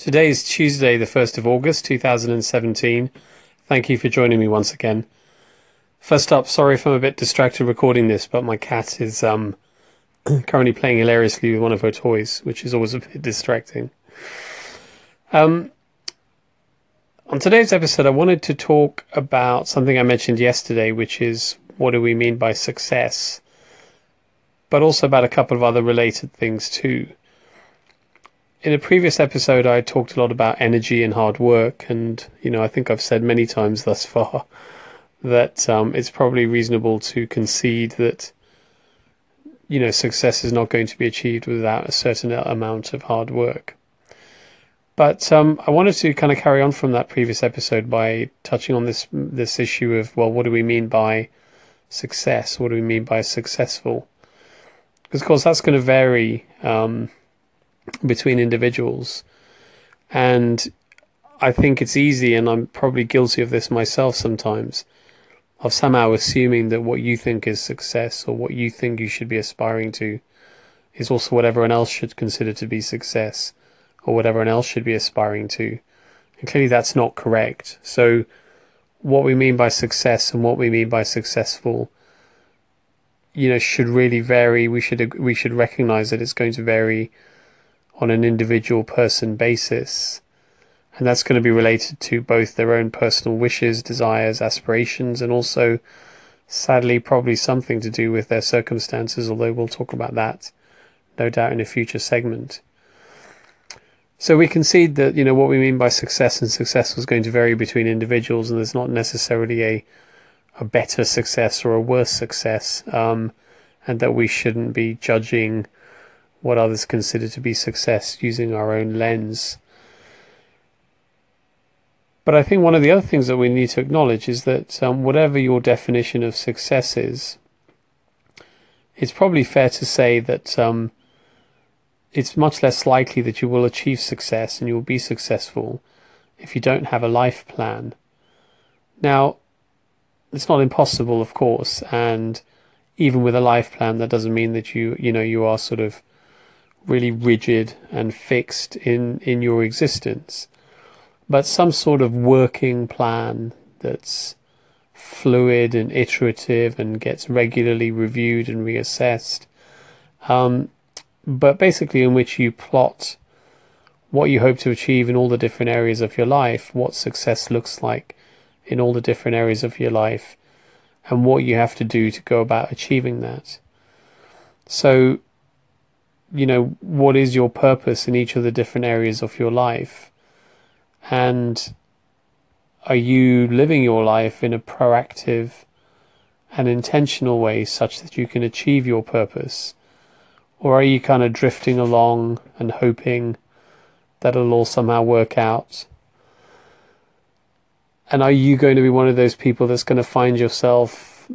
Today is Tuesday, the 1st of August 2017. Thank you for joining me once again. First up, sorry if I'm a bit distracted recording this, but my cat is um, currently playing hilariously with one of her toys, which is always a bit distracting. Um, on today's episode, I wanted to talk about something I mentioned yesterday, which is what do we mean by success, but also about a couple of other related things too. In a previous episode, I talked a lot about energy and hard work, and you know, I think I've said many times thus far that um, it's probably reasonable to concede that you know success is not going to be achieved without a certain amount of hard work. But um, I wanted to kind of carry on from that previous episode by touching on this this issue of well, what do we mean by success? What do we mean by successful? Because of course that's going to vary. Um, between individuals. And I think it's easy, and I'm probably guilty of this myself sometimes, of somehow assuming that what you think is success or what you think you should be aspiring to is also what everyone else should consider to be success or what everyone else should be aspiring to. And clearly that's not correct. So, what we mean by success and what we mean by successful you know should really vary we should we should recognize that it's going to vary on an individual person basis. And that's going to be related to both their own personal wishes, desires, aspirations, and also, sadly, probably something to do with their circumstances, although we'll talk about that no doubt in a future segment. So we concede that, you know, what we mean by success and success is going to vary between individuals, and there's not necessarily a a better success or a worse success, um, and that we shouldn't be judging what others consider to be success using our own lens. But I think one of the other things that we need to acknowledge is that um, whatever your definition of success is, it's probably fair to say that um, it's much less likely that you will achieve success and you will be successful if you don't have a life plan. Now, it's not impossible, of course, and even with a life plan, that doesn't mean that you, you know, you are sort of really rigid and fixed in, in your existence, but some sort of working plan that's fluid and iterative and gets regularly reviewed and reassessed. Um, but basically, in which you plot what you hope to achieve in all the different areas of your life, what success looks like in all the different areas of your life, and what you have to do to go about achieving that. So, you know, what is your purpose in each of the different areas of your life? And are you living your life in a proactive and intentional way such that you can achieve your purpose? Or are you kind of drifting along and hoping that it'll all somehow work out? And are you going to be one of those people that's going to find yourself,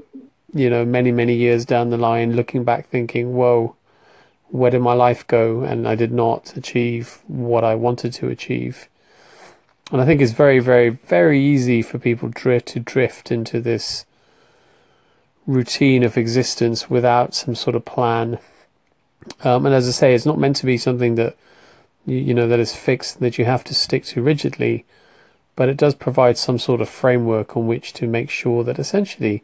you know, many, many years down the line looking back thinking, whoa, where did my life go? And I did not achieve what I wanted to achieve. And I think it's very, very, very easy for people to drift into this routine of existence without some sort of plan. Um, and as I say, it's not meant to be something that you, you know that is fixed that you have to stick to rigidly, but it does provide some sort of framework on which to make sure that essentially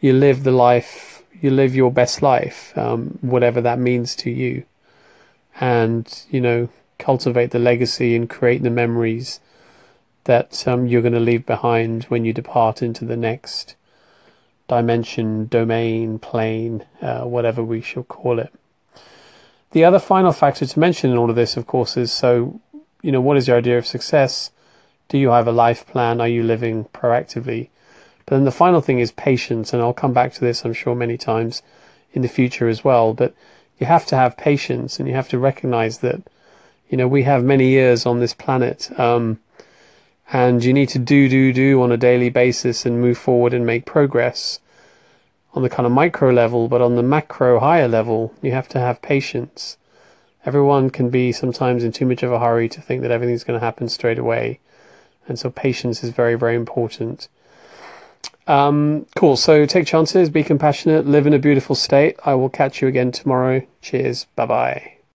you live the life you live your best life, um, whatever that means to you, and you know cultivate the legacy and create the memories that um, you're going to leave behind when you depart into the next dimension, domain, plane, uh, whatever we shall call it. The other final factor to mention in all of this, of course, is so, you know, what is your idea of success? Do you have a life plan? Are you living proactively? But then the final thing is patience, and I'll come back to this, I'm sure, many times in the future as well. But you have to have patience, and you have to recognize that, you know, we have many years on this planet, um, and you need to do, do, do on a daily basis and move forward and make progress on the kind of micro level, but on the macro higher level, you have to have patience. Everyone can be sometimes in too much of a hurry to think that everything's going to happen straight away. And so patience is very, very important. Um, cool. So take chances, be compassionate, live in a beautiful state. I will catch you again tomorrow. Cheers. Bye bye.